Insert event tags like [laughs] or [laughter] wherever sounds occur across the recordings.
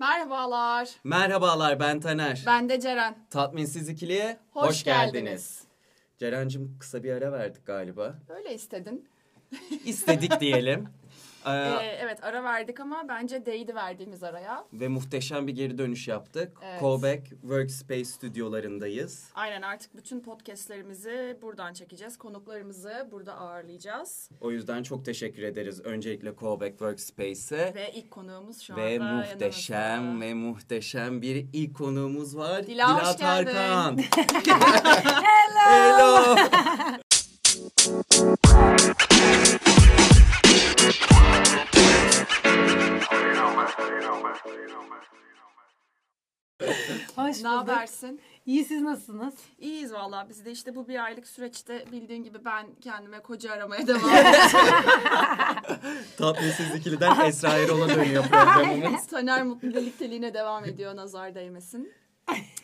Merhabalar. Merhabalar ben Taner. Ben de Ceren. Tatminsiz ikiliye Hoş hoş, geldiniz. geldiniz. Ceren'cim kısa bir ara verdik galiba. Öyle istedin. İstedik diyelim. [laughs] Ee, Ee, evet ara verdik ama bence değdi verdiğimiz araya. ve muhteşem bir geri dönüş yaptık. Evet. Callback Workspace stüdyolarındayız. Aynen artık bütün podcastlerimizi buradan çekeceğiz. Konuklarımızı burada ağırlayacağız. O yüzden çok teşekkür ederiz öncelikle Callback Workspace'e. Ve ilk konuğumuz şu Ve anda muhteşem yanımızda. ve muhteşem bir ilk konuğumuz var. Dila, hoş geldin. Tarkan. [laughs] Hello. [laughs] Hoş Ne habersin? İyi siz nasılsınız? İyiyiz valla. Biz de işte bu bir aylık süreçte bildiğin gibi ben kendime koca aramaya devam ediyorum. [laughs] Tatminsiz ikiliden Esra Erol'a dönüyor programımız. Taner mutlu birlikteliğine devam ediyor nazar değmesin.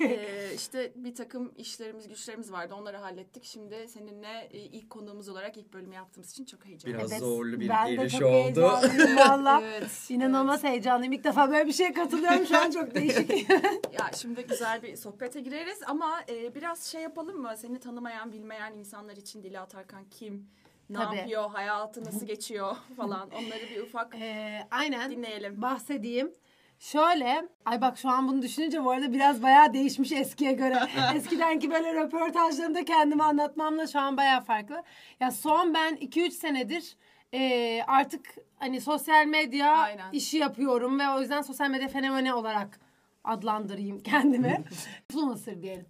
Ee, işte bir takım işlerimiz güçlerimiz vardı onları hallettik. Şimdi seninle ilk konuğumuz olarak ilk bölümü yaptığımız için çok heyecanlıyım. Biraz zorlu bir ben giriş de çok oldu. heyecanlıyım [laughs] valla. Evet. İnanılmaz heyecanlıyım. İlk defa böyle bir şeye katılıyorum. Şu an çok değişik. [laughs] [laughs] Ya şimdi güzel bir sohbete gireriz ama e, biraz şey yapalım mı? Seni tanımayan, bilmeyen insanlar için Dila Tarkan kim? Ne Tabii. yapıyor? Hayatı nasıl geçiyor falan. Onları bir ufak Ee, aynen. dinleyelim. Bahsedeyim. Şöyle, ay bak şu an bunu düşününce bu arada biraz bayağı değişmiş eskiye göre. [laughs] Eskidenki böyle röportajlarımda kendimi anlatmamla şu an bayağı farklı. Ya son ben 2-3 senedir e, artık hani sosyal medya Aynen. işi yapıyorum ve o yüzden sosyal medya fenomeni olarak adlandırayım kendimi. [laughs] Influencer diyelim.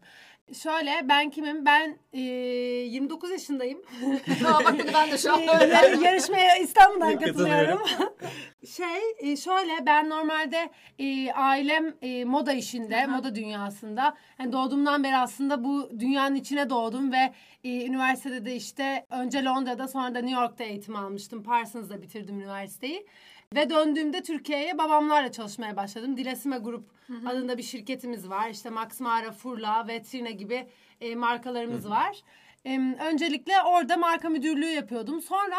Şöyle ben kimim? Ben e, 29 yaşındayım. [laughs] Aa, bak ben de şu an Ee, yarışmaya İstanbul'dan Katılıyorum. [laughs] şey e, şöyle ben normalde e, ailem e, moda işinde, moda dünyasında. Yani doğduğumdan beri aslında bu dünyanın içine doğdum ve e, üniversitede de işte önce Londra'da sonra da New York'ta eğitim almıştım. Parsons'da bitirdim üniversiteyi. Ve döndüğümde Türkiye'ye babamlarla çalışmaya başladım. Dilesime Grup adında bir şirketimiz var. İşte Max Mara, Furla ve Trina gibi e, markalarımız var. Em, öncelikle orada marka müdürlüğü yapıyordum. Sonra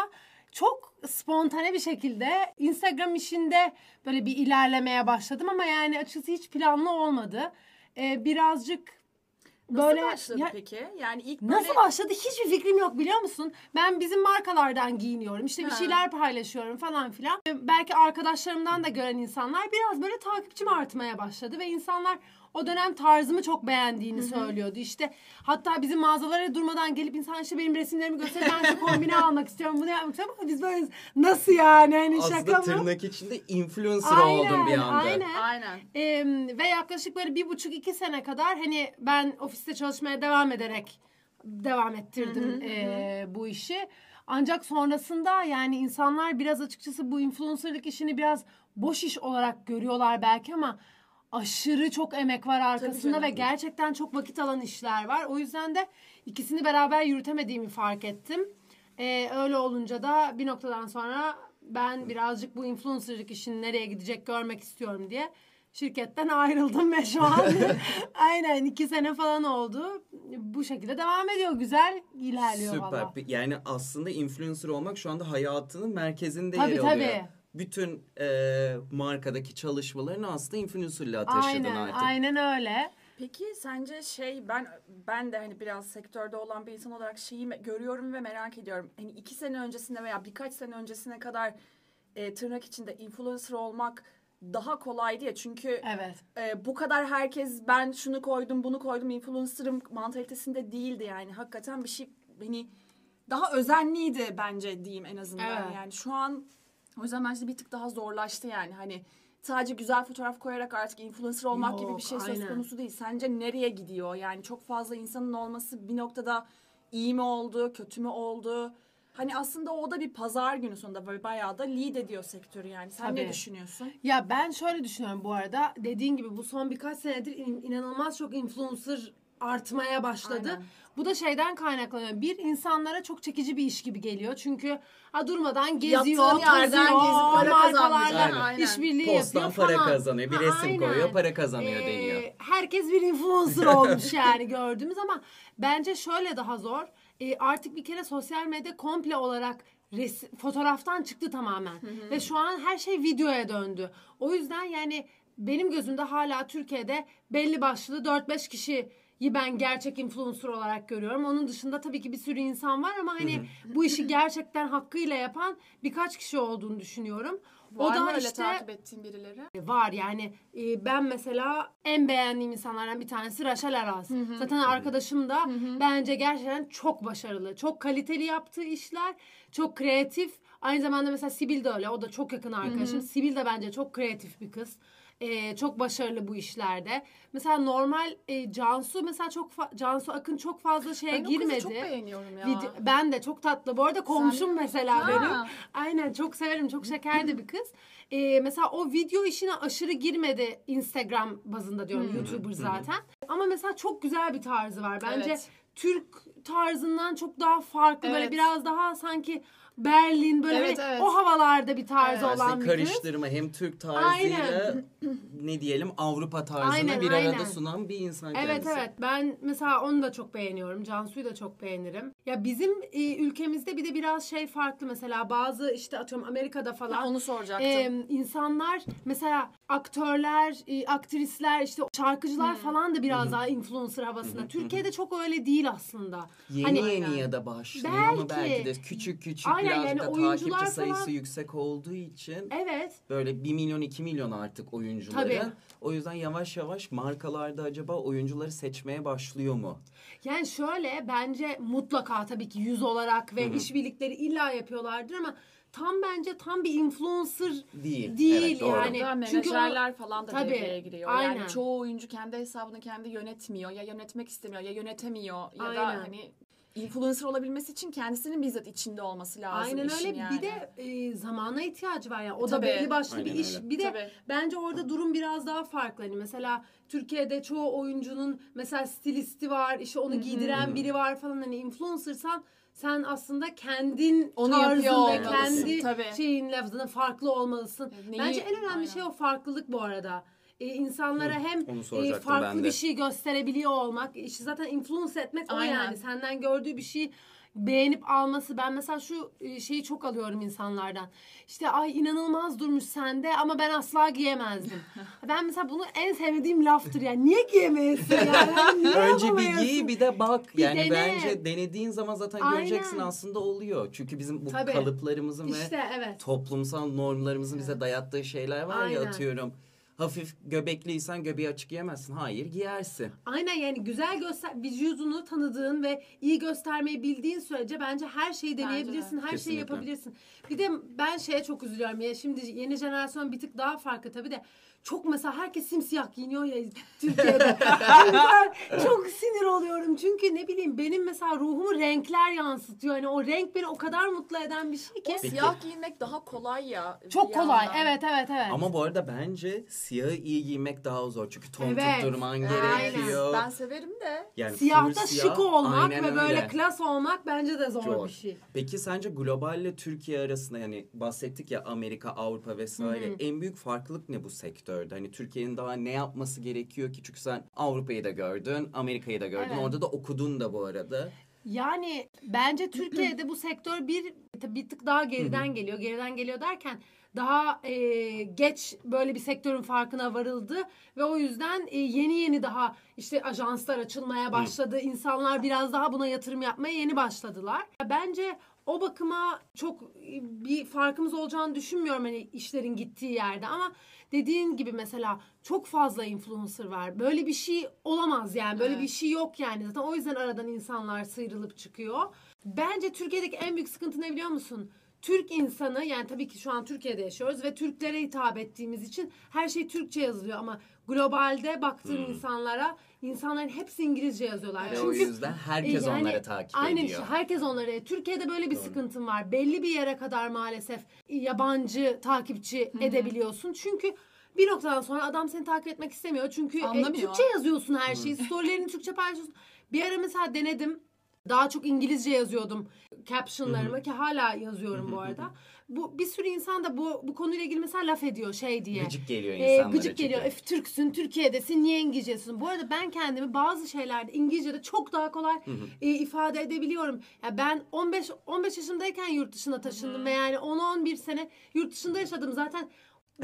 çok spontane bir şekilde Instagram işinde böyle bir ilerlemeye başladım ama yani açıkçası hiç planlı olmadı. Ee, birazcık Nasıl böyle başladı Ya- peki? Yani ilk böyle... Nasıl başladı hiçbir fikrim yok biliyor musun? Ben bizim markalardan giyiniyorum. işte bir Ha. şeyler paylaşıyorum falan filan. Belki arkadaşlarımdan da gören insanlar biraz böyle takipçim artmaya başladı ve insanlar o dönem tarzımı çok beğendiğini söylüyordu. İşte hatta bizim mağazalara durmadan gelip insan işte benim resimlerimi gösterip ben şu kombini [laughs] almak istiyorum bunu yapmak istiyorum ama biz böyle nasıl yani hani şaka Aslında mı? tırnak içinde influencer oldum bir anda. Aynen. Aynen. Ee, ve yaklaşık böyle bir buçuk iki sene kadar hani ben ofiste çalışmaya devam ederek devam ettirdim ee, bu işi. Ancak sonrasında yani insanlar biraz açıkçası bu influencerlık işini biraz boş iş olarak görüyorlar belki ama aşırı çok emek var arkasında ve gerçekten çok vakit alan işler var. O yüzden de ikisini beraber yürütemediğimi fark ettim. Ee, öyle olunca da bir noktadan sonra ben birazcık bu influencerlık işinin nereye gidecek görmek istiyorum diye şirketten ayrıldım ve şu an [laughs] aynen iki sene falan oldu. Bu şekilde devam ediyor. Güzel ilerliyor Süper. valla. Yani aslında influencer olmak şu anda hayatının merkezinde Tabii, yer tabii. alıyor. Bütün e, markadaki çalışmalarını aslında influencerlığa taşıdın Aynen, artık. aynen öyle. Peki sence şey ben ben de hani biraz sektörde olan bir insan olarak şeyi görüyorum ve merak ediyorum. Hani iki sene öncesinde veya birkaç sene öncesine kadar e, tırnak içinde influencer olmak daha kolaydı ya. Çünkü Evet. e, bu kadar herkes ben şunu koydum bunu koydum influencer'ım mantalitesinde değildi yani. Hakikaten bir şey hani daha özenliydi bence diyeyim en azından. Evet. Yani şu an o yüzden bence bir tık daha zorlaştı yani. Hani sadece güzel fotoğraf koyarak artık influencer olmak gibi bir Yok, şey söz aynen. konusu değil. Sence nereye gidiyor? Yani çok fazla insanın olması bir noktada iyi mi oldu, kötü mü oldu? Hani aslında o da bir pazar günü sonunda böyle bayağı da lead ediyor sektörü yani. Sen ne Tabii. düşünüyorsun? Ya ben şöyle düşünüyorum bu arada. Dediğin gibi bu son birkaç senedir in- inanılmaz çok influencer artmaya başladı. Aynen. Bu da şeyden kaynaklanıyor. Bir insanlara çok çekici bir iş gibi geliyor. Çünkü ha durmadan geziyor, Yattığın yerden gezip para kazanmış. markalarla Aynen. İşbirliği Posttan yapıyor para falan. kazanıyor. Bir Ha, resim aynen. koyuyor, para kazanıyor Ee, deniyor. Herkes bir influencer [laughs] olmuş yani gördüğümüz ama bence şöyle daha zor. Ee, artık bir kere sosyal medya komple olarak res- fotoğraftan çıktı tamamen. Ve şu an her şey videoya döndü. O yüzden yani benim gözümde hala Türkiye'de belli başlı 4-5 kişiyi ben gerçek influencer olarak görüyorum. Onun dışında tabii ki bir sürü insan var ama hani bu işi gerçekten hakkıyla yapan birkaç kişi olduğunu düşünüyorum. Var mı öyle takip ettiğin birileri? Var yani e, ben mesela en beğendiğim insanlardan bir tanesi Raşel Araz. Zaten arkadaşım da bence gerçekten çok başarılı. Çok kaliteli yaptığı işler. Çok kreatif. Aynı zamanda mesela Sibil de öyle. O da çok yakın arkadaşım. Sibil de bence çok kreatif bir kız. E, çok başarılı bu işlerde. Mesela normal e, Cansu mesela çok Cansu Akın çok fazla şeye Ben girmedi. kızı çok beğeniyorum ya. Video- ben de çok tatlı. Bu arada komşum mesela Ha. benim. Aynen çok severim. Çok şeker de bir kız. Ee, mesela o video işine aşırı girmedi Instagram bazında diyorum. YouTuber zaten. Ama mesela çok güzel bir tarzı var. Bence Evet. Türk tarzından çok daha farklı. Böyle Evet. biraz daha sanki Berlin böyle Evet, hani evet. o havalarda bir tarzı Evet. olan bir karıştırma hem Türk tarzıyla [clears throat] ne diyelim Avrupa tarzını Aynen, bir aynen. arada sunan bir insan Evet kendisi. evet ben mesela onu da çok beğeniyorum. Cansu'yu da çok beğenirim. Ya bizim e, ülkemizde bir de biraz şey farklı mesela bazı işte atıyorum Amerika'da falan. Ha, onu soracaktım. Ee, insanlar mesela aktörler, e, aktrisler, işte şarkıcılar falan da biraz daha influencer havasında. Türkiye'de çok öyle değil aslında. Yeni Hani- yeni ya da başlıyor ama Belki. belki de küçük küçük Aynen, birazcık yani da oyuncular takipçi sayısı falan- yüksek olduğu için Evet. böyle 1 milyon 2 milyon artık oyuncuları. Tabii. O yüzden yavaş yavaş markalarda acaba oyuncuları seçmeye başlıyor mu? Yani şöyle bence mutlaka tabii ki yüz olarak ve işbirlikleri illa yapıyorlardır ama tam bence tam bir influencer Değil. Değil evet, yani. Burada çünkü o- menajerler falan da Tabii, devreye giriyor. aynen. Yani çoğu oyuncu kendi hesabını kendi yönetmiyor. Ya yönetmek istemiyor ya yönetemiyor. Ya Aynen. da hani influencer olabilmesi için kendisinin bizzat içinde olması lazım Aynen öyle. yani. Bir de e, zamana ihtiyacı var ya. O da Tabii. belli başlı Aynen bir iş. öyle. Bir de Tabii. bence orada durum biraz daha farklı. Hani mesela Türkiye'de çoğu oyuncunun mesela stilisti var, işte onu giydiren biri var falan hani influencersan sen aslında kendin Onu tarzın ve olmalısın. kendi Tabii. şeyin lafzına farklı olmalısın. Neyi- Bence en önemli Aynen. şey o farklılık bu arada. Ee, insanlara hem onu e, farklı bir şey gösterebiliyor olmak, işte zaten influence etmek o Aynen. yani. Senden gördüğü bir şeyi beğenip alması. Ben mesela şu e, şeyi çok alıyorum insanlardan. İşte ay inanılmaz durmuş sende ama ben asla giyemezdim. [laughs] ben mesela bunu en sevmediğim laftır yani. Niye giyemeyesin yani? Hani Niye [laughs] Önce bir giy bir de bak. Bir yani dene. bence denediğin zaman zaten Aynen. göreceksin aslında oluyor. Çünkü bizim bu Tabii. kalıplarımızın ve İşte evet. toplumsal normlarımızın bize dayattığı şeyler var ya Aynen. atıyorum. Hafif göbekliysen göbeği açık giyemezsin. Hayır giyersin. Aynen yani güzel göster vücudunu tanıdığın ve iyi göstermeyi bildiğin sürece bence her şeyi deneyebilirsin, her şeyi Kesinlikle. yapabilirsin. Bir de ben şeye çok üzülüyorum ya şimdi yeni jenerasyon bir tık daha farklı tabii de çok mesela herkes simsiyah giyiniyor ya Türkiye'de. [laughs] Ben çok sinir oluyorum çünkü ne bileyim benim mesela ruhumu renkler yansıtıyor. Yani o renk beni o kadar mutlu eden bir şey ki. O siyah giyinmek daha kolay ya. Çok kolay. yandan. Evet evet evet. Ama bu arada bence siyahı iyi giymek daha zor. Çünkü ton Evet. tutturman Aynen. gerekiyor. Ben severim de. Yani Siyahta siyah, şık olmak aynen ve böyle öyle. klas olmak bence de zor, Zor. bir şey. Peki sence globalle Türkiye arasında yani bahsettik ya Amerika, Avrupa vesaire en büyük farklılık ne bu sektörde? Hani Türkiye'nin daha ne yapması gerekiyor ki? Çünkü sen Avrupa'yı da gördün, Amerika'yı da gördün. Evet. Orada da okudun da bu arada. Yani bence Türkiye'de bu sektör bir bir tık daha geriden geliyor. Geriden geliyor derken daha e, geç böyle bir sektörün farkına varıldı ve o yüzden e, yeni yeni daha işte ajanslar açılmaya başladı. İnsanlar biraz daha buna yatırım yapmaya yeni başladılar. Bence o bakıma çok e, bir farkımız olacağını düşünmüyorum hani işlerin gittiği yerde ama dediğin gibi mesela çok fazla influencer var. Böyle bir şey olamaz yani. Böyle Evet. bir şey yok yani. Zaten o yüzden aradan insanlar sıyrılıp çıkıyor. Bence Türkiye'deki en büyük sıkıntı ne biliyor musun? Türk insanı yani tabii ki şu an Türkiye'de yaşıyoruz ve Türklere hitap ettiğimiz için her şey Türkçe yazılıyor ama globalde baktığın insanlara insanların hepsi İngilizce yazıyorlar. Ve o Çünkü yüzden herkes e, yani onları takip aynen ediyor. işte herkes onları. Türkiye'de böyle bir sıkıntın var. Belli bir yere kadar maalesef yabancı takipçi edebiliyorsun. Çünkü bir noktadan sonra adam seni takip etmek istemiyor. Çünkü e. Türkçe yazıyorsun her şeyi. Storylerini Türkçe paylaşıyorsun. Bir ara mesela denedim. Daha çok İngilizce yazıyordum captionlarımı ki hala yazıyorum bu arada. Bu bir sürü insan da bu bu konuyla ilgili mesela laf ediyor şey diye. Gıcık geliyor Ee, insanlara gıcık çünkü. geliyor. Öf, Türksün, Türkiye'desin, niye İngilizce yazıyorsun? Bu arada ben kendimi bazı şeylerde İngilizce'de çok daha kolay e, ifade edebiliyorum. Ya ben 15 15 yaşındayken yurt dışına taşındım ve yani 10-11 sene yurt dışında yaşadım. Zaten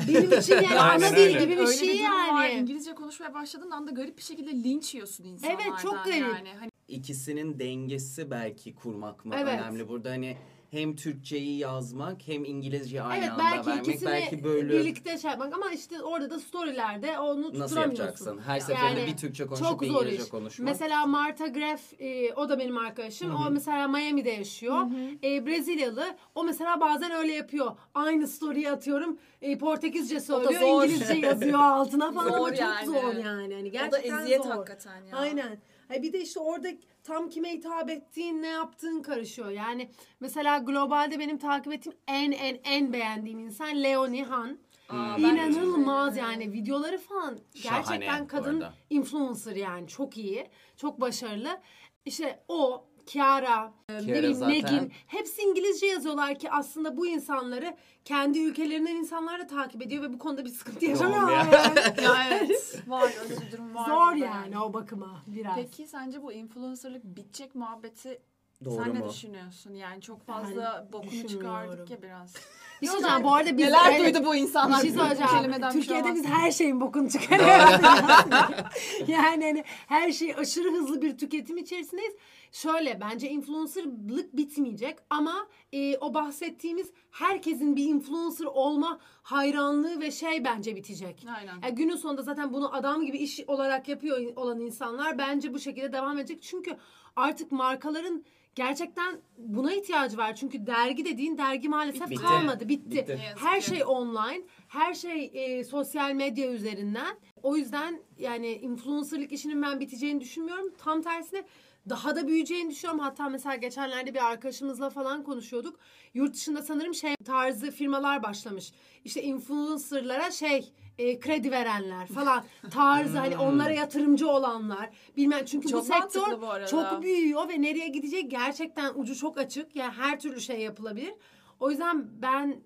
benim için [laughs] yani Aynen ana dil gibi bir Öyle şey bir durum var. yani. İngilizce konuşmaya başladığın anda garip bir şekilde linç yiyorsun insanlardan. Evet, çok garip. Yani. Hani İkisinin dengesi belki kurmak mı Evet. önemli burada hani hem Türkçeyi yazmak hem İngilizceyi aynı Evet anda belki vermek ikisini belki böyle birlikte şey yapmak ama işte orada da storylerde onu nasıl yapacaksın? Her seferinde Yani bir Türkçe konuşup Çok bir zor İngilizce iş. konuşmak. Mesela Marta Greff e, o da benim arkadaşım. O mesela Miami'de yaşıyor. E, Brezilyalı. O mesela bazen öyle yapıyor. Aynı story'i atıyorum. E, Portekizce söylüyor. İngilizce yazıyor [laughs] altına falan Zor ama çok yani. zor yani. Hani o da gerçekten eziyet zor. hakikaten ya. Aynen. Ha bir de işte orada tam kime hitap ettiğin, ne yaptığın karışıyor. Yani mesela globalde benim takip ettiğim en en en beğendiğim insan Leonie Han. Aa, İnanılmaz yani videoları falan Şahane gerçekten bu kadın arada. influencer yani çok iyi, çok başarılı. İşte o Kiara, e, ne Kiara bileyim zaten- Negin hepsi İngilizce yazıyorlar ki aslında bu insanları kendi ülkelerinden insanlar da takip ediyor ve bu konuda bir sıkıntı yaşamıyor. Olmuyor. [laughs] yani. Ya evet. var öyle bir durum var. Zor yani o bakıma biraz. Peki sence bu influencerlık bitecek muhabbeti Doğru sen ne mu? düşünüyorsun? Yani çok fazla bokunu düşünmüyorum. çıkardık ya biraz. [laughs] Bir şey söyleyeceğim, bu arada biz Neler evet, duydu bu insanlar? Bir şey Bu söyleyeceğim. kelimeden bir şey Türkiye'de olmaz. biz her şeyin bokunu çıkarıyoruz. [laughs] [laughs] yani hani her şey aşırı hızlı bir tüketim içerisindeyiz. Şöyle bence influencerlık bitmeyecek ama e, o bahsettiğimiz herkesin bir influencer olma hayranlığı ve şey bence bitecek. Aynen. Yani günün sonunda zaten bunu adam gibi iş olarak yapıyor olan insanlar bence bu şekilde devam edecek. Çünkü artık markaların gerçekten buna ihtiyacı var. Çünkü dergi dediğin dergi maalesef Bitti. kalmadı. Bitti. Bitti. Her şey online, her şey e, sosyal medya üzerinden. O yüzden yani influencerlık işinin ben biteceğini düşünmüyorum. Tam tersine daha da büyüyeceğini düşünüyorum. Hatta mesela geçenlerde bir arkadaşımızla falan konuşuyorduk. Yurt dışında sanırım şey tarzı firmalar başlamış. İşte influencerlara şey e, kredi verenler falan tarzı hani onlara yatırımcı olanlar bilmem çünkü Çok bu sektör bu arada. çok büyüyor ve nereye gidecek gerçekten ucu çok açık yani her türlü şey yapılabilir o yüzden ben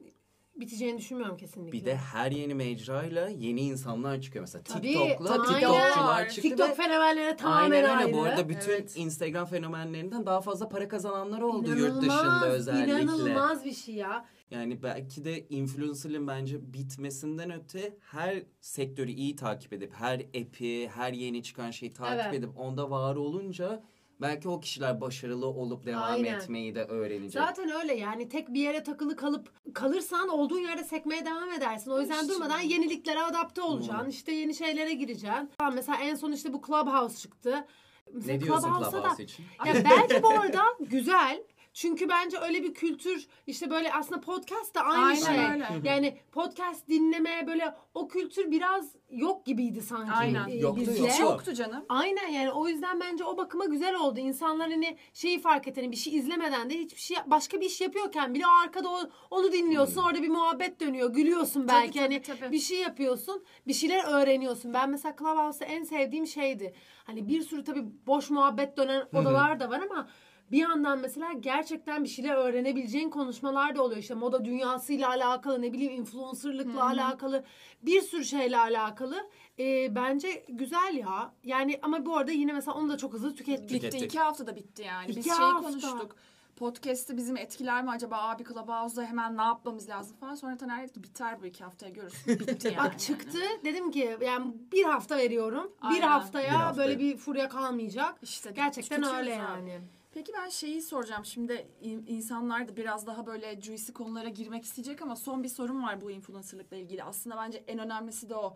biteceğini düşünmüyorum kesinlikle. Bir de her yeni mecrayla yeni insanlar çıkıyor. Mesela Tabii, TikTok'la. TikTokçular çıktı TikTok fenomenleri tamamen Aynen öyle. ayrı. Bu arada bütün Evet. Instagram fenomenlerinden daha fazla para kazananlar oldu yurt İnanılmaz, dışında özellikle. İnanılmaz bir şey ya. Yani belki de influencer'ın bence bitmesinden öte her sektörü iyi takip edip her app'i, her yeni çıkan şeyi takip Evet. edip onda var olunca belki o kişiler başarılı olup devam Aynen. etmeyi de öğrenecek. Zaten öyle yani tek bir yere takılı kalıp kalırsan olduğun yerde sekmeye devam edersin. O yüzden İşte. durmadan yeniliklere adapte olacaksın. İşte yeni şeylere gireceksin. Mesela en son işte bu Clubhouse çıktı. Mesela ne diyorsun Clubhouse'a da- Clubhouse için? Ya bence bu arada güzel. Çünkü bence öyle bir kültür işte böyle aslında podcast da aynı Aynen şey. öyle. Yani podcast dinleme böyle o kültür biraz yok gibiydi sanki. Aynen. e, Yoktu, bizde. yoktu. Yoktu canım. Aynen yani o yüzden bence o bakıma güzel oldu. İnsanlar hani şeyi fark et hani bir şey izlemeden de hiçbir şey başka bir iş yapıyorken bile arkada o- onu dinliyorsun. Orada bir muhabbet dönüyor. Gülüyorsun belki tabii, hani tabii. bir şey yapıyorsun. Bir şeyler öğreniyorsun. Ben mesela Clubhouse'da en sevdiğim şeydi. Hani bir sürü tabii boş muhabbet dönen odalar da var ama bir yandan mesela gerçekten bir şeyler öğrenebileceğin konuşmalar da oluyor. İşte moda dünyasıyla alakalı ne bileyim influencerlıkla alakalı bir sürü şeyle alakalı. Ee, bence güzel ya. Yani ama bu arada yine mesela onu da çok hızlı tükettik. Bitti. Tükettik. iki haftada bitti yani. Biz İki şeyi hafta. konuştuk. Podcast'ı bizim etkiler mi acaba abi Clubhouse'da hemen ne yapmamız lazım falan. Sonra Taner dedi ki biter bu iki haftaya görürsün. Bitti yani. Bak çıktı dedim ki yani bir hafta veriyorum. Bir Aynen. haftaya Bir hafta. böyle bir furya kalmayacak. İşte Gerçekten öyle abi. Peki ben şeyi soracağım. Şimdi in- insanlar da biraz daha böyle juicy konulara girmek isteyecek ama son bir sorum var bu influencerlıkla ilgili. Aslında bence en önemlisi de o.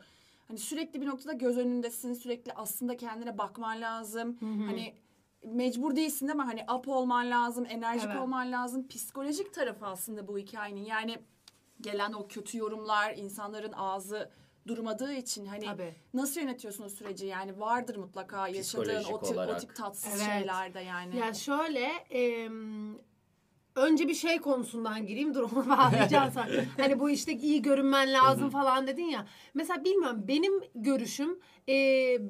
Hani sürekli bir noktada göz önündesin. Sürekli aslında kendine bakman lazım. Hani mecbur değilsin değil mi? Hani up olman lazım, enerjik Evet. olman lazım. Psikolojik tarafı aslında bu hikayenin. Yani gelen o kötü yorumlar, insanların ağzı durmadığı için hani Tabii. nasıl yönetiyorsun o süreci? Yani vardır mutlaka yaşadığın o tip, o tip tatsız Evet. şeyler de yani. Ya şöyle em, önce bir şey konusundan gireyim dur onu [laughs] bağlayacağım sonra. hani bu işte iyi görünmen lazım falan dedin ya. Mesela bilmiyorum benim görüşüm e,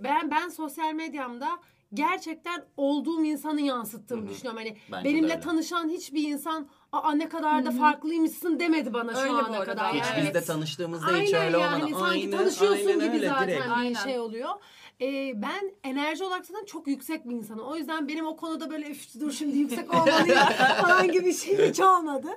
ben ben sosyal medyamda gerçekten olduğum insanı yansıttığımı düşünüyorum. Hani Bence benimle tanışan hiçbir insan aa ne kadar da farklıymışsın demedi bana şu Öyle bu ana arada. kadar. Hiç Hiç Yani- biz de tanıştığımızda hiç Aynen öyle yani olmadı. sanki Aynen, tanışıyorsun aynen gibi öyle, zaten direkt. bir Aynen. şey oluyor. e, ben enerji olarak zaten çok yüksek bir insanım. O yüzden benim o konuda böyle üf dur şimdi yüksek olmalıyım [laughs] [laughs] falan gibi bir şey hiç olmadı.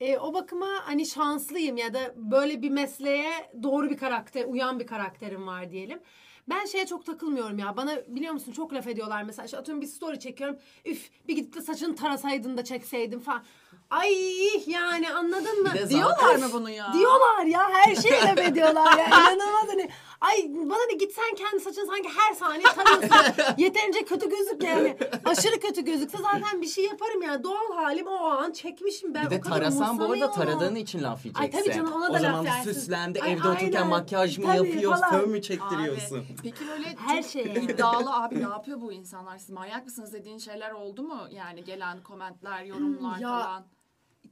E, o bakıma hani şanslıyım ya da böyle bir mesleğe doğru bir karakter, uyan bir karakterim var diyelim. Ben şeye çok takılmıyorum ya. Bana biliyor musun çok laf ediyorlar mesela. İşte atıyorum bir story çekiyorum. Üf bir gidip de saçını tarasaydın da çekseydin falan. Ay yani anladın mı? Bir de Diyorlar zaten- mı bunu ya? Diyorlar ya her şeyi laf ediyorlar ya. [laughs] İnanılmaz hani. Ay bana ne git sen kendi saçını sanki her saniye tarıyorsun. [laughs] Yeterince kötü gözük yani. Aşırı kötü gözükse zaten bir şey yaparım yani. Doğal halim o an çekmişim ben. Bir de o kadar tarasan bu arada umursamıyorum. taradığın için laf yiyeceksin. Ay tabii canım, ona da o laf zaman yersin. süslendi Ay, evde otururken aynen. makyaj mı Tabii, yapıyor, falan. fön mü Abi, çektiriyorsun? peki böyle Her çok şeye. iddialı abi ne yapıyor bu insanlar? Siz manyak mısınız dediğin şeyler oldu mu? Yani gelen komentler, yorumlar Ya, falan.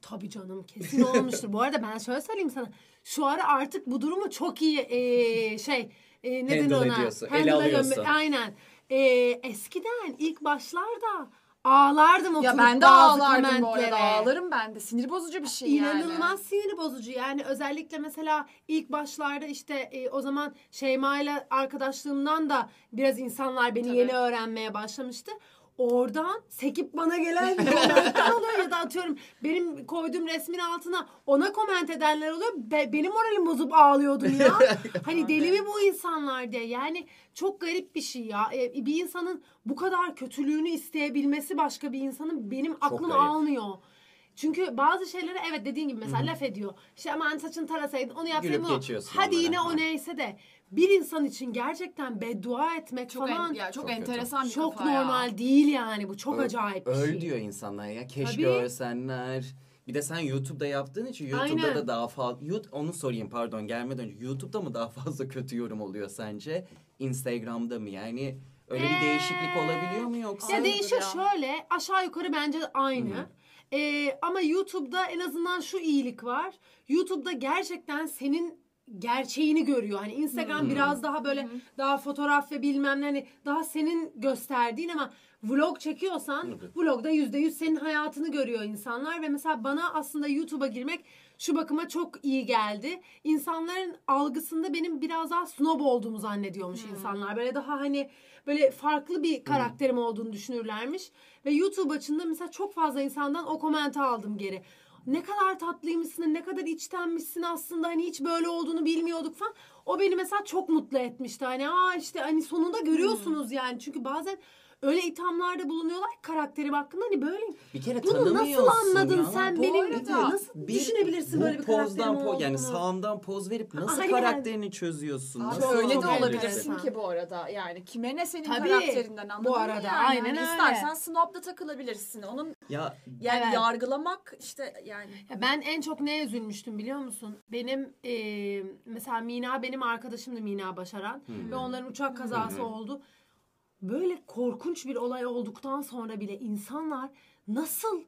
Tabii canım kesin olmuştur. Bu arada ben şöyle söyleyeyim sana. Şu ara artık bu durumu çok iyi eee, şey eee ne Handle ona? ediyorsun, ele Handle alıyorsun. ediyorum. Aynen. Eee, eskiden ilk başlarda ağlardım Ya oturup ben de bazı ağlardım bu arada. komentlere. Ağlarım ben de. Sinir bozucu bir şey yani. İnanılmaz sinir bozucu yani özellikle mesela ilk başlarda işte e, o zaman Şeyma ile arkadaşlığımdan da biraz insanlar beni Tabii. yeni öğrenmeye başlamıştı. Oradan sekip bana gelen [laughs] komentler oluyor ya da atıyorum benim koyduğum resmin altına ona koment edenler oluyor. Be- benim moralim bozup ağlıyordum ya. [laughs] hani deli mi bu insanlar diye. Yani çok garip bir şey ya. E, bir insanın bu kadar kötülüğünü isteyebilmesi başka bir insanın benim aklım almıyor. Çünkü bazı şeylere evet dediğin gibi mesela laf ediyor. İşte aman saçını tarasaydın onu yapsaydın Gülüp geçiyorsun Hadi onlara. yine o neyse de bir insan için gerçekten beddua etmek Çok, falan en, ya çok, Çok kötü. enteresan bir çok kafa ya. normal değil yani bu çok Öl- acayip bir öl şey. diyor insanlar ya. Keşke Tabii. ölsenler. Bir de sen YouTube'da yaptığın için YouTube'da Aynen. da daha fazla... YouTube, onu sorayım pardon gelmeden önce. YouTube'da mı daha fazla kötü yorum oluyor sence? Instagram'da mı? Yani öyle bir Ee, değişiklik olabiliyor mu yoksa? Ya değişiyor ya. şöyle aşağı yukarı bence aynı. Hı. Ee, ama YouTube'da en azından şu iyilik var. YouTube'da gerçekten senin gerçeğini görüyor. Hani Instagram Hı. biraz daha böyle daha fotoğraf ve bilmem ne hani daha senin gösterdiğin ama vlog çekiyorsan Tabii. vlogda yüzde yüz senin hayatını görüyor insanlar ve mesela bana aslında YouTube'a girmek şu bakıma çok iyi geldi. İnsanların algısında benim biraz daha snob olduğumu zannediyormuş insanlar. Böyle daha hani böyle farklı bir karakterim olduğunu düşünürlermiş. Ve YouTube açında mesela çok fazla insandan o komente aldım geri. Ne kadar tatlıymışsın, ne kadar içtenmişsin aslında hani hiç böyle olduğunu bilmiyorduk falan. O beni mesela çok mutlu etmişti. Hani aa işte hani sonunda görüyorsunuz yani. Çünkü bazen öyle ithamlarda bulunuyorlar ki karakterim hakkında hani böyle Bir kere bunu nasıl tanımıyorsun anladın ya. sen Bu benim arada nasıl Bir- düşünebilirsin bu böyle bir karakterim pozdan po- olduğunu? yani sağından poz verip nasıl Aynen. karakterini çözüyorsun? Abi nasıl öyle de Çok olabilirsin enteresan. ki bu arada. Yani kime ne senin Tabii, karakterinden anladın bu mı arada, yani? aynen Hani öyle. İstersen snob'da takılabilirsin. Onun Ya yani Evet. yargılamak işte yani. Ya ben en çok neye üzülmüştüm biliyor musun? Benim eee, mesela Mina benim arkadaşımdı Mina Başaran ve onların uçak kazası oldu. Böyle korkunç bir olay olduktan sonra bile insanlar nasıl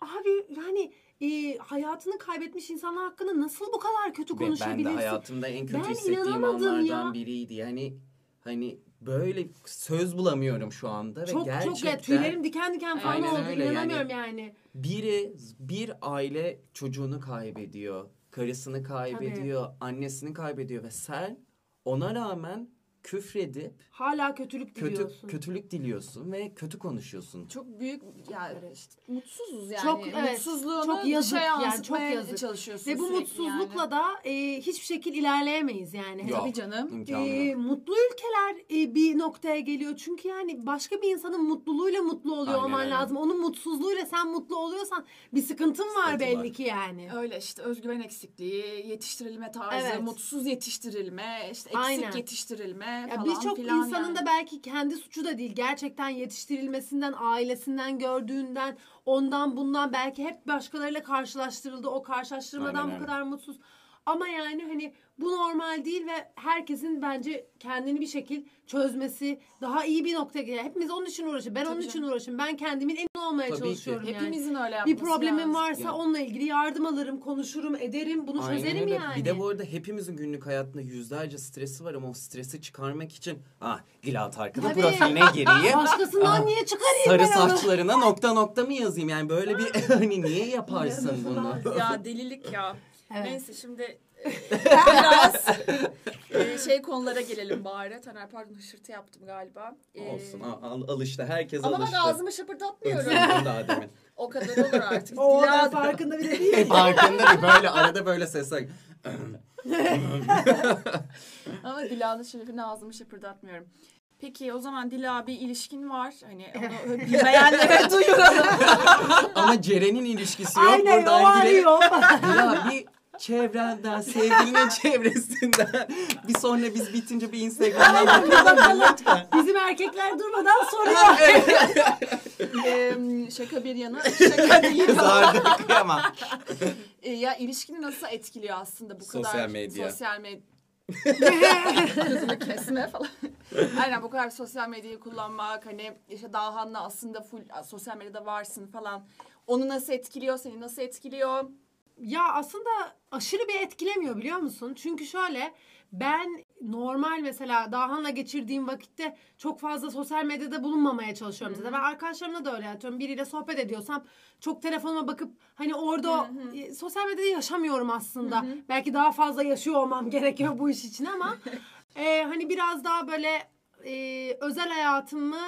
abi yani eee, hayatını kaybetmiş insanlar hakkında nasıl bu kadar kötü Ve ben de konuşabilirsin? hayatımda en kötü Ben hissettiğim anlardan ya. biriydi. Yani hani böyle söz bulamıyorum şu anda ve çok gerçekten çok ya tüylerim diken diken falan oldu. öyle yani. İnanamıyorum yani. biri bir aile çocuğunu kaybediyor, karısını kaybediyor, annesini kaybediyor ve sen ona rağmen küfredip Hala kötülük kötü diliyorsun. kötülük diliyorsun ve kötü konuşuyorsun. Çok büyük yani işte mutsuzuz yani. Çok, evet, Mutsuzluğunu çok yazık dışa yani, çok yazık. çalışıyorsun Ve bu mutsuzlukla yani. da e, hiçbir şekil ilerleyemeyiz yani. Yok. Tabii canım. E, yok. mutlu ülkeler e, bir noktaya geliyor. Çünkü yani başka bir insanın mutluluğuyla mutlu oluyor Aynen olman öyle. lazım. Onun mutsuzluğuyla sen mutlu oluyorsan bir sıkıntın var Sıkıntı belli var. ki yani. Öyle işte özgüven eksikliği, yetiştirilme tarzı, Evet. mutsuz yetiştirilme, işte eksik Aynen. yetiştirilme falan birçok insanın yani. da belki kendi suçu da değil. Gerçekten yetiştirilmesinden, ailesinden gördüğünden, ondan bundan belki hep başkalarıyla karşılaştırıldı. O karşılaştırmadan Aynen bu öyle. kadar mutsuz. Ama yani hani bu normal değil ve herkesin bence kendini bir şekil çözmesi daha iyi bir noktaya gelir. Hepimiz onun için uğraşıyoruz. Ben Tabii onun için canım. uğraşıyorum. Ben kendimin en iyi olmaya Tabii ki. çalışıyorum yani. Hepimizin öyle Bir yapması problemim lazım. varsa Ya. onunla ilgili yardım alırım, konuşurum, ederim. Bunu Aynen çözerim öyle. yani. Bir de bu arada hepimizin günlük hayatında yüzlerce stresi var ama o stresi çıkarmak için ah Dilat Arkın'ın Tabii. profiline gireyim. [laughs] Başkasından niye çıkarayım Sarı ben onu? saçlarına nokta nokta mı yazayım? Yani böyle bir [laughs] hani niye yaparsın bunu? ya [laughs] delilik ya. Evet. Neyse şimdi biraz [laughs] Ee, şey konulara gelelim bari. Taner pardon hışırtı yaptım galiba. Ee, Olsun al, al, alıştı. Herkes Ama alıştı. ağzımı şapırdatmıyorum. Öksürdüm daha demin. o kadar olur artık. O Dila- da farkında bile değil. [laughs] Farkında değil. Böyle arada böyle sesler. [laughs] Ama Dila'nın şerefine ağzımı şapırdatmıyorum. Peki o zaman Dila bir ilişkin var. Hani onu bilmeyenlere duyuralım. Ama Ceren'in ilişkisi yok. Aynen o Buradan girelim. arıyor. Ya bir çevrenden, sevgilinin [laughs] çevresinden. Bir sonra biz bitince bir Instagram'dan bakalım lütfen. Bizim erkekler durmadan soruyor. Ee, şaka bir yana. [laughs] Şaka değil. Kızardı kıyamam. Ee, [laughs] ya ilişkini nasıl etkiliyor aslında bu kadar Sosyal medya. sosyal medya Gözümü kesme falan. Aynen bu kadar sosyal medyayı kullanmak hani işte Dahan'la aslında full sosyal medyada varsın falan. Onu nasıl etkiliyor, seni nasıl etkiliyor? Ya aslında aşırı bir etkilemiyor biliyor musun? Çünkü şöyle ben normal mesela Dahan'la geçirdiğim vakitte çok fazla sosyal medyada bulunmamaya çalışıyorum zaten. Ben arkadaşlarımla da öyle yapıyorum. Biriyle sohbet ediyorsam çok telefonuma bakıp hani orada e, sosyal medyada yaşamıyorum aslında. Belki daha fazla yaşıyor olmam [laughs] gerekiyor bu iş için ama [laughs] e, hani biraz daha böyle e, özel hayatımı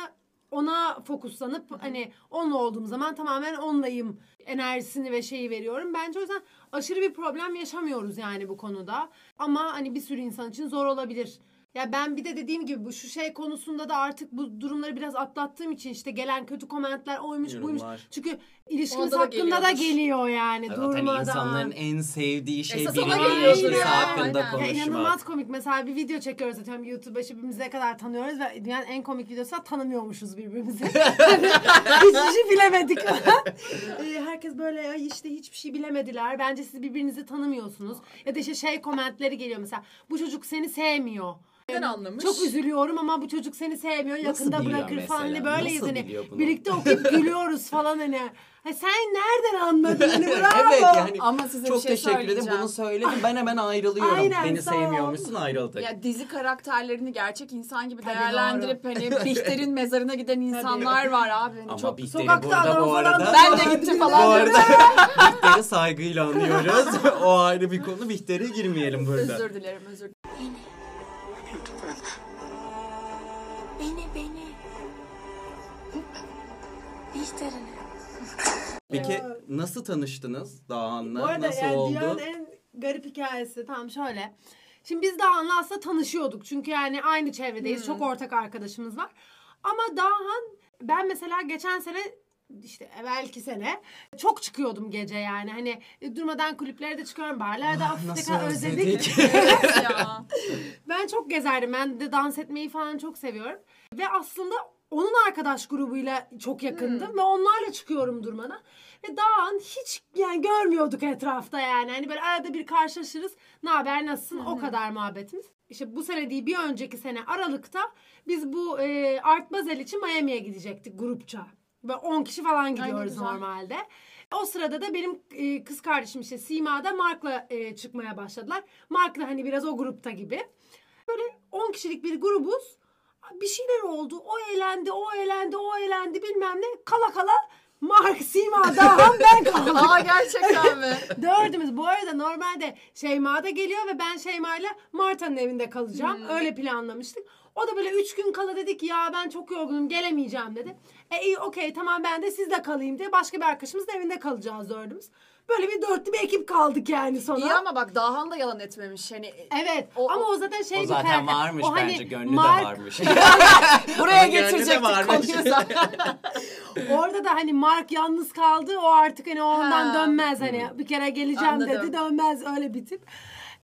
ona fokuslanıp hani onunla olduğum zaman tamamen onlayım enerjisini ve şeyi veriyorum. Bence o yüzden aşırı bir problem yaşamıyoruz yani bu konuda. Ama hani bir sürü insan için zor olabilir. Ya ben bir de dediğim gibi bu şu şey konusunda da artık bu durumları biraz atlattığım için işte gelen kötü komentler oymuş buymuş. Çünkü ilişkimiz Onda da hakkında da geliyormuş. geliyor yani Zaten durmadan. insanların en sevdiği şey Esas biri ona geliyordur ilişkisi ya. hakkında Aynen. Ya konuşmak. inanılmaz komik. Mesela bir video çekiyoruz zaten YouTube'da işte birbirimizi ne kadar tanıyoruz ve dünyanın en komik videosu da tanımıyormuşuz birbirimizi. [laughs] Hiçbir şey bilemedik. [laughs] Ee, Herkes böyle "Ay işte hiçbir şey bilemediler. Bence siz birbirinizi tanımıyorsunuz. Ya da işte şey komentleri geliyor mesela. Bu çocuk seni sevmiyor. Neden anlamış? Çok üzülüyorum ama bu çocuk seni sevmiyor. Nasıl Yakında biliyor bırakır falan. Hani mesela? böyleyiz Nasıl hani. biliyor bunu? Birlikte okuyup [laughs] gülüyoruz falan hani. Ha, sen nereden anladın? Hani bravo. evet yani Ama size çok bir şey teşekkür ederim. söyleyeceğim. Bunu söyledim. Ben hemen ayrılıyorum. Aynen, Beni sağ ol. sevmiyormuşsun ayrıldık. Ya dizi karakterlerini gerçek insan gibi Tabii değerlendirip hani Bihter'in [laughs] mezarına giden insanlar var abi. Hani Ama çok Bihter'i sokakta burada adam bu falan arada... da- ben de gittim Bu falan. arada Bihter'i saygıyla anıyoruz. [laughs] o ayrı bir konu. Bihter'e girmeyelim burada. Özür dilerim özür dilerim. Beni beni. Bihter'ini. Peki nasıl tanıştınız Bu Dağhan'la? arada Nasıl yani oldu? dünyanın en garip hikayesi tamam şöyle. Şimdi biz Dağhan'la aslında tanışıyorduk. Çünkü yani aynı çevredeyiz. Çok ortak arkadaşımız var. Ama Dağhan ben mesela geçen sene işte evvelki sene çok çıkıyordum gece yani. Hani e, durmadan kulüplere de çıkıyorum. Barlarda ah, kadar özledik. özledik. [laughs] ya. Ben çok gezerdim. Ben de dans etmeyi falan çok seviyorum. Ve aslında onun arkadaş grubuyla çok yakındım ve onlarla çıkıyorum durmadan. Ve daha an hiç yani görmüyorduk etrafta yani. Hani böyle arada bir karşılaşırız. Ne haber nasılsın? O kadar muhabbetimiz. İşte bu sene değil bir önceki sene Aralık'ta biz bu e, Art Basel için Miami'ye gidecektik grupça. Ve 10 kişi falan gidiyoruz güzel. normalde. O sırada da benim e, kız kardeşim işte Sima da Mark'la e, çıkmaya başladılar. Mark da hani biraz o grupta gibi. Böyle 10 kişilik bir grubuz. Bir şeyler oldu. O eğlendi, o eğlendi, o eğlendi bilmem ne. Kala kala Mark, Sima, Dahan [laughs] ben kaldım. Aa gerçekten mi? [laughs] Dördümüz. Bu arada normalde Şeyma da geliyor ve ben Şeyma'yla Marta'nın evinde kalacağım. Öyle planlamıştık. O da böyle üç gün kala dedik ya ben çok yorgunum gelemeyeceğim dedi. E iyi okey tamam ben de sizde kalayım diye başka bir arkadaşımızın evinde kalacağız dördümüz. Böyle bir dörtlü bir ekip kaldık yani sonra. İyi ama bak Dahan da yalan etmemiş. Hani Evet O- ama o zaten şey O bir zaten karakter. varmış O hani bence. Gönlü Mark- de varmış. [laughs] buraya gönlü de getirecektik varmış. konuyu zaten. [laughs] Orada da hani Mark yalnız kaldı. O artık hani ondan Ha. dönmez hani bir kere geleceğim Anladım. dedi dönmez öyle bir tip.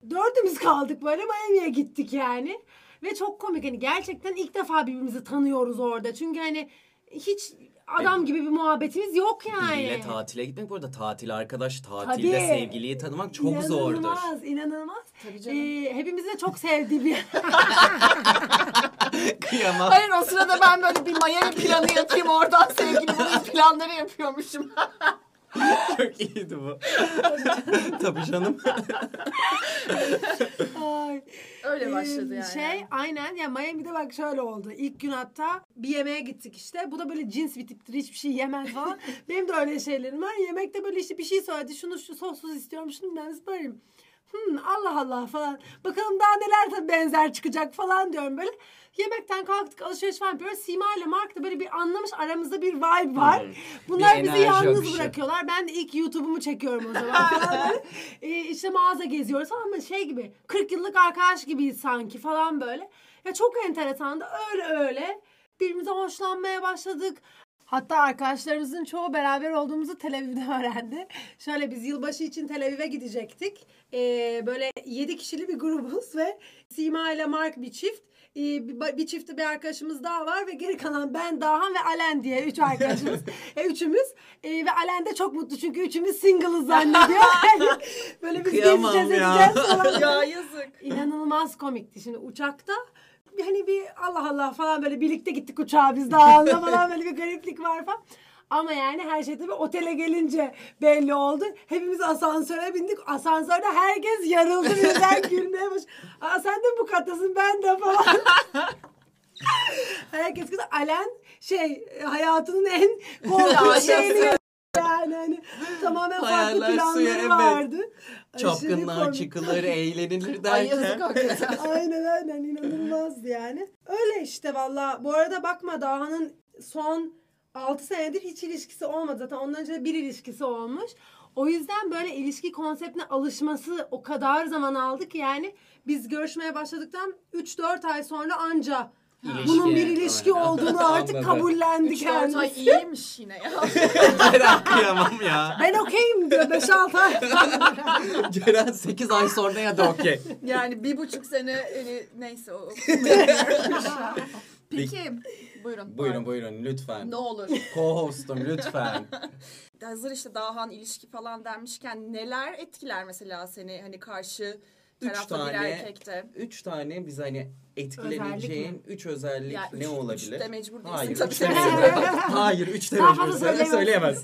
Dördümüz kaldık böyle Miami'ye gittik yani. Ve çok komik hani gerçekten ilk defa birbirimizi tanıyoruz orada. Çünkü hani hiç adam gibi bir muhabbetimiz yok yani. Biriyle tatile gitmek bu arada tatil arkadaş, tatilde Tabii. sevgiliyi tanımak çok zordur. İnanılmaz, inanılmaz. Tabii canım. Ee, hepimizin de çok sevdiği bir [laughs] Kıyamam. Hayır o sırada ben böyle bir Miami planı yapayım oradan sevgili bunun planları yapıyormuşum. [laughs] [laughs] Çok iyiydi bu. [laughs] Tabii canım. Ay. Öyle başladı Ee, yani. Şey aynen ya Miami'de bak şöyle oldu. İlk gün hatta bir yemeğe gittik işte. Bu da böyle cins bir tiptir hiçbir şey yemez falan. [laughs] Benim de öyle şeylerim var. Yemekte böyle işte bir şey söyledi. Şunu şu sossuz istiyorum şunu ben böyle. Hmm, Allah Allah falan. Bakalım daha neler benzer çıkacak falan diyorum böyle. Yemekten kalktık alışveriş falan yapıyoruz. Sima ile Mark da böyle bir anlamış aramızda bir vibe var. Hı. Bunlar Bir bizi yalnız akışı. bırakıyorlar. Ben de ilk YouTube'umu çekiyorum o zaman. [laughs] [laughs] Ee, işte mağaza geziyoruz ama şey gibi 40 yıllık arkadaş gibiyiz sanki falan böyle. Ya çok enteresandı öyle öyle. Birbirimize hoşlanmaya başladık. Hatta arkadaşlarımızın çoğu beraber olduğumuzu Tel Aviv'de [laughs] öğrendi. Şöyle biz yılbaşı için Tel Aviv'e gidecektik. Ee, böyle 7 kişili bir grubuz ve Sima ile Mark bir çift. Ee, bir, bir çifte bir arkadaşımız daha var ve geri kalan ben, Dahan ve Alen diye üç arkadaşımız. [laughs] e, üçümüz. Ee, ve Alen de çok mutlu çünkü üçümüz single'ız zannediyor. [laughs] Yani böyle biz Kıyamam gezeceğiz ya. edeceğiz [laughs] falan. ya yazık. İnanılmaz komikti. Şimdi uçakta hani bir Allah Allah falan böyle birlikte gittik uçağa biz dağılma falan böyle bir gariplik var falan. Ama yani her şey tabii otele gelince belli oldu. Hepimiz asansöre bindik. Asansörde herkes yarıldı birden [laughs] gülmeye baş. Aa sen de bu katasın ben de falan. [laughs] herkes kız Alen şey hayatının en korkunç şeyini yani hani tamamen farklı Hayaller planları suya, evet. vardı. Çapkınlar çıkılır, eğlenilir [laughs] Ay yazık derken. hakikaten. aynen aynen inanılmazdı yani. Öyle işte valla. Bu arada bakma Daha'nın son 6 senedir hiç ilişkisi olmadı. Zaten ondan önce de bir ilişkisi olmuş. O yüzden böyle ilişki konseptine alışması o kadar zaman aldı ki yani biz görüşmeye başladıktan 3-4 ay sonra anca İlişki, bunun bir ilişki aynen. olduğunu [laughs] artık Anladım. kabullendi 3-4 ay kendisi. iyiymiş yine ya. [laughs] Ceren kıyamam ya. Ben okeyim diyor 5-6 ay. [laughs] Ceren 8 ay sonra ya da okey. Yani bir buçuk sene hani, neyse o. Peki buyurun. Buyurun buyurun lütfen. Ne olur. [laughs] Co-hostum lütfen. [laughs] Hazır işte Dahan ilişki falan denmişken neler etkiler mesela seni hani karşı Üç tarafta bir tane, erkekte? üç tane biz hani etkileneceğin üç özellik Ya ne üç- olabilir? üç de mecbur değilsin Hayır, tabii. üç de mecbur. [laughs] Hayır, üç de mecbur. Söyleyemez.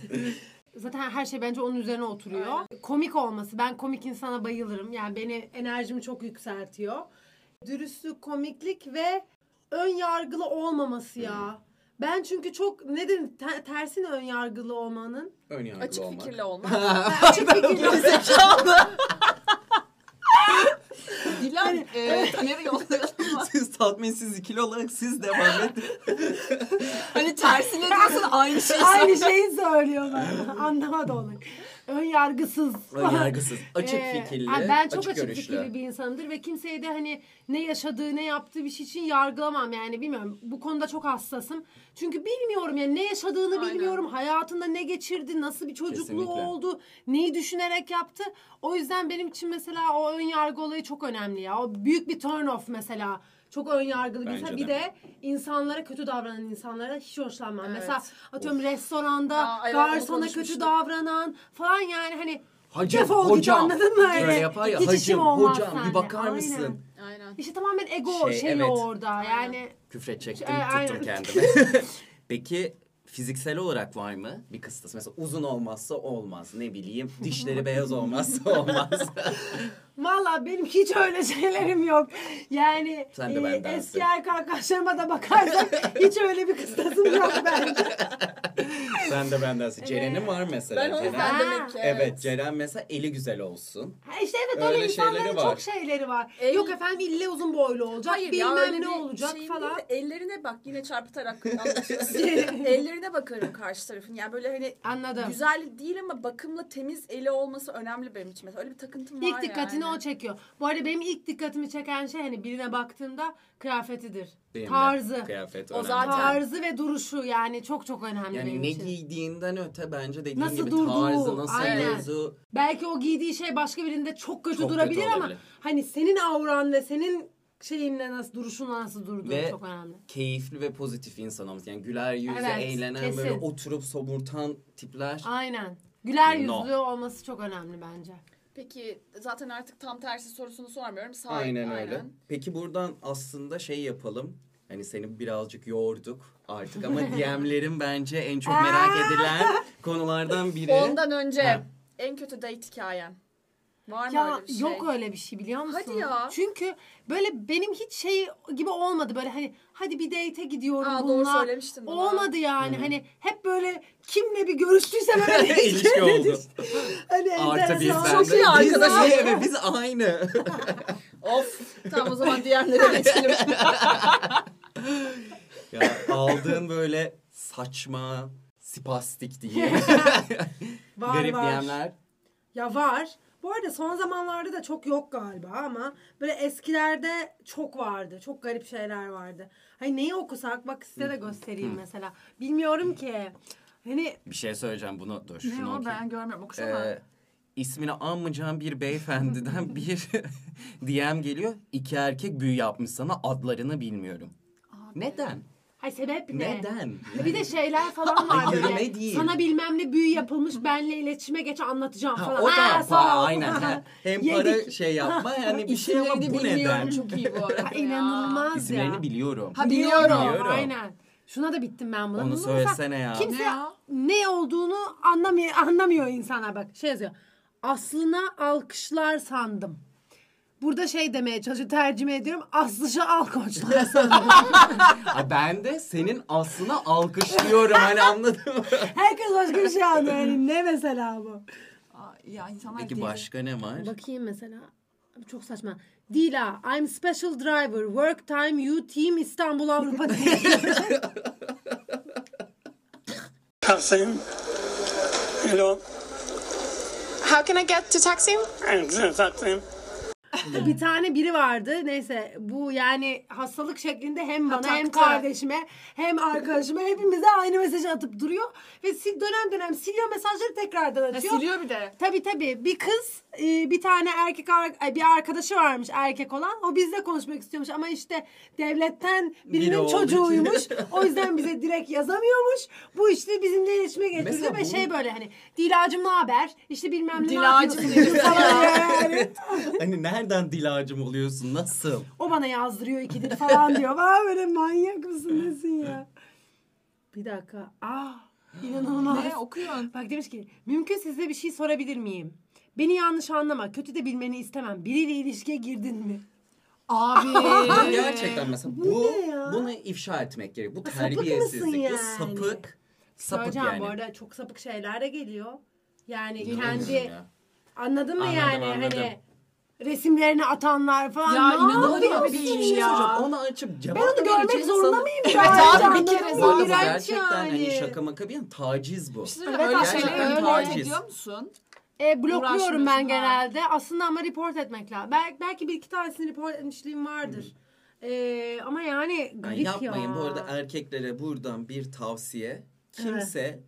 Zaten her şey bence onun üzerine oturuyor. Komik olması. Ben komik insana bayılırım. Yani beni enerjimi çok yükseltiyor. Dürüstlük, komiklik ve ön yargılı olmaması ya. Ben çünkü çok nedir te- tersine ön yargılı olmanın? Ön yargılı Açık olmak. fikirli olmak. [laughs] Ben açık fikirli Zekalı. [laughs] Dilan e, Taner'i yollayalım. [laughs] Siz tatminsiz ikili olarak siz devam edin. hani tersine diyorsun aynı şeyi Aynı şeyi söylüyorlar. Anlamadı onu. Ön yargısız. Ön [laughs] yargısız. Açık Ee, fikirli, yani ben çok açık, açık, görüşlü. fikirli bir insanımdır ve kimseyi de hani ne yaşadığı ne yaptığı bir şey için yargılamam yani bilmiyorum. Bu konuda çok hassasım. Çünkü bilmiyorum yani ne yaşadığını Aynen. bilmiyorum. Hayatında ne geçirdi, nasıl bir çocukluğu Kesinlikle. oldu, neyi düşünerek yaptı. O yüzden benim için mesela o ön yargı olayı çok önemli ya. O büyük bir turn off mesela. Çok ön yargılı bir Bence insan. Bir de insanlara kötü davranan insanlara hiç hoşlanmam. Evet. Mesela atıyorum restoranda Aa, evet, onu garsona kötü konuşmuştuk. davranan falan yani hani Hacım, defol git hocam. anladın mı? Böyle yapar ya, Hiç işim hacım, olmaz hocam, bir seninle. bakar Aynen. mısın? Aynen. İşte tamamen ego Şey, şeyi evet. orada yani. Küfredecektim, Şey, tuttum aynen. kendimi. [laughs] Peki fiziksel olarak var mı bir kıstası? Mesela uzun olmazsa olmaz. Ne bileyim dişleri beyaz olmazsa [laughs] olmaz. Valla benim hiç öyle şeylerim yok. Yani Sen de e, eski erkek arkadaşlarıma da bakarsak [laughs] hiç öyle bir kıstasım yok bence. Sen de bendensin. Ceren'in var mesela. Ben o Ceren. demek ki. Evet Ceren mesela eli güzel olsun. Ha işte evet öyle, Öyle insanların şeyleri var. çok şeyleri var. El- Yok efendim ille uzun boylu olacak. Hayır bilmem ne olacak falan. de ellerine bak yine çarpıtarak [laughs] ellerine bakarım karşı tarafın. Yani böyle hani Anladım. güzel değil ama bakımlı temiz eli olması önemli benim için. Mesela öyle bir takıntım var İlk dikkatini yani. O çekiyor. Bu arada benim ilk dikkatimi çeken şey hani birine baktığımda kıyafetidir. Benim de Tarzı. Kıyafet O önemli. zaten- Tarzı ve duruşu yani çok çok önemli Yani benim ne için. giydiğinden öte bence dediğin Nasıl gibi durduğu, tarzı, nasıl aynen. durduğu. Belki o giydiği şey başka birinde çok kötü Çok kötü durabilir ama olabilir. hani senin auran ve senin şeyinle nasıl duruşunla nasıl durduğu Ve çok önemli. keyifli ve pozitif insan olması. Yani güler yüzlü, Evet, eğlenen, kesin. böyle oturup somurtan tipler. Aynen. Güler No. yüzlü olması çok önemli bence. Peki zaten artık tam tersi sorusunu sormuyorum. Sahip, Aynen öyle. Peki buradan aslında şey yapalım. Hani seni birazcık yoğurduk artık ama [laughs] DM'lerin bence en çok merak edilen konulardan biri. Ondan önce Ha. en kötü date hikayen. Var mı Ya öyle bir şey? yok öyle bir şey biliyor musun? Hadi ya. Çünkü böyle benim hiç şey gibi olmadı böyle hani hadi bir date'e gidiyorum Aa, doğru bununla. söylemiştin bana. Olmadı yani hani hep böyle kimle bir görüştüysem hemen [laughs] İlişki oldu. Hani Artı ben Çok iyi arkadaş. Biz, evet, biz aynı. [laughs] Of. Tamam o zaman diğerlere geçelim. [laughs] ya aldığın böyle saçma, spastik diye. Var, Garip var. diyenler. Ya var. Bu arada son zamanlarda da çok yok galiba ama böyle eskilerde çok vardı. Çok garip şeyler vardı. Hani neyi okusak bak size de göstereyim mesela. Bilmiyorum ki. Hani Bir şey söyleyeceğim bunu. Dur ne şunu o okuyayım. ben görmüyorum okusana. Ee, ismini anmayacağım bir beyefendiden [laughs] bir [laughs] DM geliyor. İki erkek büyü yapmış sana adlarını bilmiyorum. Neden? Hay sebep ne? Neden? Bir de şeyler falan var Ay, böyle. yürüme değil. Sana bilmem ne büyü yapılmış benle iletişime geç anlatacağım Ha, falan. o Ha, da sağ ol. aynen. Ha, [laughs] Hem para Yedik. şey yapma [laughs] yani bir şey ama İsimlerini bu bilmiyorum neden? çok iyi bu [laughs] arada Ha, ya. İnanılmaz İsimlerini ya. biliyorum. Ha, biliyorum. Biliyorum. Aynen. Şuna da bittim ben buna. Onu Bunu mesela söylesene ya. Kimse Ne ya? ne olduğunu anlamıyor, anlamıyor insanlar bak. Şey yazıyor. Aslına alkışlar sandım. Burada şey demeye çalışıyor, tercüme ediyorum. Aslıca alkoçlar [laughs] sandım. Ha, ben de senin aslına alkışlıyorum hani anladın mı? [laughs] Herkes başka bir şey anlıyor. Yani ne mesela bu? Aa, ya insanlar Peki deli. başka ne var? Bakayım mesela. Çok saçma. Dila, I'm special driver, work time, you team İstanbul Avrupa. [laughs] Taksim. Hello. How can I get to Taksim? Taksim. Bir tane biri vardı. Neyse bu yani hastalık şeklinde hem bana hem taktı. kardeşime hem arkadaşıma hepimize aynı mesajı atıp duruyor. Ve sil- dönem dönem siliyor mesajları tekrardan Ha, atıyor. siliyor bir de. Tabii tabii. Bir kız e, bir tane erkek bir arkadaşı varmış erkek olan. O bizle konuşmak istiyormuş ama işte devletten birinin Biri çocuğuymuş. o yüzden bize direkt yazamıyormuş. Bu işte bizimle iletişime Mesela ve bu- şey böyle hani Dilacım ne haber? İşte bilmem ne ne Dilacım yapıyorsun dedi. falan yani. Hani nereden dilacım oluyorsun? Nasıl? O bana yazdırıyor ikidir falan diyor. Aa böyle manyak mısın nesin ya? Bir dakika. Aa inanılmaz. Ne okuyorsun? Bak demiş ki mümkün size bir şey sorabilir miyim? Beni yanlış anlama. Kötü de bilmeni istemem. Biriyle ilişkiye girdin mi? Abi. [laughs] Gerçekten mesela Bu bu, bunu ifşa etmek gerek. Bu terbiyesizlik. Bu yani? sapık. Sapık Söyleyeceğim yani. bu arada çok sapık şeyler de geliyor. Yani İnanamıyorum kendi ya. anladın mı Anladım, yani anladım. hani resimlerini atanlar falan. Ya ne yapıyorsun bir şey ya. söyleyeceğim. Onu açıp cevap Ben onu görmek vereceğini zorunda mıyım? Evet abi, bir kere Bu İğrenç gerçekten hani yani. şaka maka bir yana taciz bu. Bir şey Evet, Öyle gerçekten şeyleri öyle. report Taciz. ediyor musun? E, blokluyorum Uğraşmıyorsun, ben ha. genelde. Aslında ama report etmek lazım. Belki, belki bir iki tanesini report etmişliğim vardır. E, ama yani Yani garip yapmayın ya. bu arada erkeklere buradan bir tavsiye. Kimse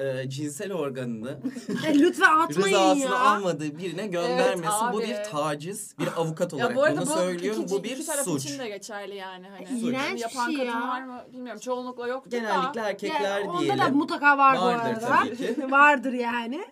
e, cinsel organını [laughs] E, lütfen [laughs] atmayın rızasını ya. almadığı birine göndermesin. bu abi. bir taciz, bir avukat olarak [laughs] Ya bu arada bunu bu söylüyorum. iki, Bu bir iki taraf suç. için de geçerli yani. Hani. Suç. Yapan şey kadın ya. var mı bilmiyorum. Çoğunlukla yoktur Genellikle da. erkekler Ya, onda diyelim. da mutlaka var Vardır bu arada. tabii ki. Vardır yani.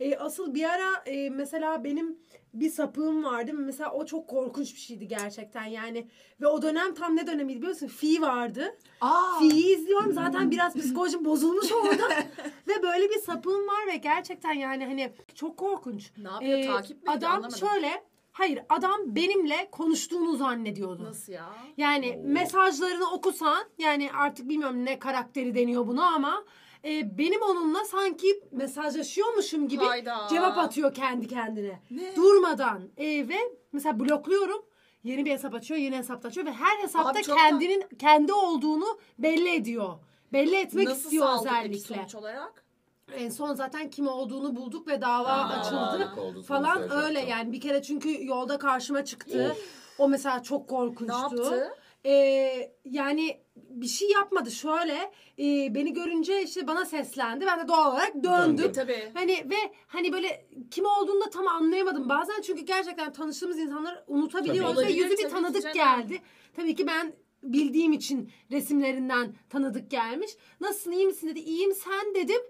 E, asıl bir ara e, mesela benim bir sapığım vardı. Mesela o çok korkunç bir şeydi gerçekten yani. Ve o dönem tam ne dönemiydi biliyor musun? Fi vardı. Aa. Fi'yi izliyorum zaten biraz psikolojim bozulmuş orada. [laughs] ve böyle bir sapığım var ve gerçekten yani hani çok korkunç. Ne yapıyor, takip mi? Adam Anlamadım. şöyle hayır adam benimle konuştuğunu zannediyordu. Nasıl ya? Yani mesajlarını okusan yani artık bilmiyorum ne karakteri deniyor buna ama e, benim onunla sanki mesajlaşıyormuşum gibi Hayda. cevap atıyor kendi kendine. Ne? Durmadan E, ve mesela blokluyorum. Yeni bir hesap açıyor, yeni hesap açıyor ve her hesapta Abi çok da- kendinin kendi olduğunu belli ediyor. Belli etmek Nasıl istiyor saldı peki özellikle. sonuç olarak? En son zaten kim olduğunu bulduk ve dava Aa, açıldı falan öyle yani bir kere çünkü yolda karşıma çıktı. O mesela çok korkunçtu. Ne yaptı? Ee, yani bir şey yapmadı şöyle e, beni görünce işte bana seslendi ben de doğal olarak döndüm. Döndüm. E, tabii. Hani ve hani böyle kim olduğunu da tam anlayamadım. Bazen çünkü gerçekten tanıştığımız insanları unutabiliyoruz Tabii. ve yüzü Olabilir bir tabii tanıdık canım. geldi. Tabii ki ben bildiğim için resimlerinden tanıdık gelmiş. Nasılsın iyi misin dedi. İyiyim sen dedim.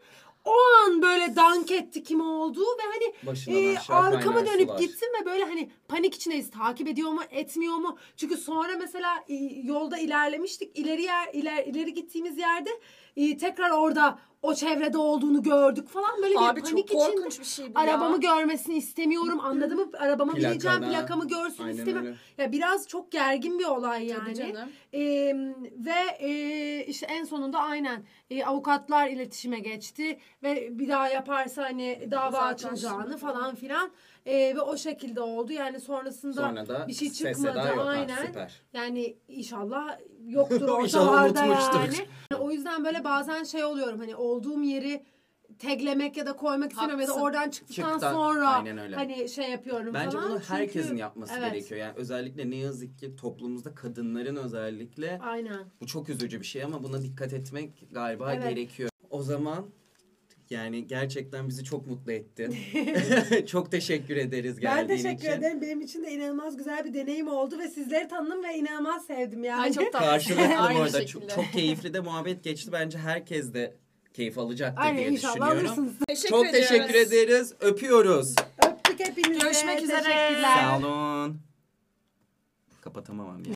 O an böyle dank etti kim olduğu ve hani Başından e, aşağı arkama kaynar dönüp sular. gittim ve böyle hani panik içindeyiz. Takip ediyor mu, etmiyor mu? Çünkü sonra mesela e, yolda ilerlemiştik. İleri yer iler, ileri gittiğimiz yerde e, tekrar orada o çevrede olduğunu gördük falan böyle Abi bir çok panik korkunç içinde. bir şey bu ya. Arabamı görmesini istemiyorum. Anladın mı? Arabama Plakana. bineceğim. Plakamı görsün Aynen istemiyorum. öyle. Ya biraz çok gergin bir olay Tabii yani. canım. Ee, ve e, işte en sonunda aynen e, avukatlar iletişime geçti ve bir daha yaparsa hani dava Uzaklaştırma açılacağını falan filan E, ve o şekilde oldu yani sonrasında Sonra da bir şey ses çıkmadı seda yok. Ha, aynen süper. yani inşallah yoktur [laughs] İnşallah ortalarda unutmuştur. yani o yüzden böyle bazen şey oluyorum hani olduğum yeri taglemek ya da koymak istemiyorum ya da Haklısın. oradan çıktıktan Çıktan, sonra aynen öyle. hani şey yapıyorum Bence falan. bunu Çünkü- herkesin yapması Evet, gerekiyor. Yani özellikle ne yazık ki toplumumuzda kadınların özellikle Aynen. bu çok üzücü bir şey ama buna dikkat etmek galiba Evet. gerekiyor. O zaman yani gerçekten bizi çok mutlu ettin. [laughs] [laughs] çok teşekkür ederiz Ben geldiğin teşekkür için. ederim. Benim için de inanılmaz güzel bir deneyim oldu ve sizleri tanıdım ve inanılmaz sevdim yani. Ay çok [laughs] tatlı. Karşılıklı Aynı orada şekilde. çok, çok keyifli de muhabbet geçti. Bence herkes de keyif alacaktır Aynen diye inşallah düşünüyorum. alırsınız. Teşekkür Çok ediyoruz. teşekkür ederiz. Öpüyoruz. Öptük hepinize. Görüşmek üzere. Teşekkürler. Sağ olun. Kapatamam ya.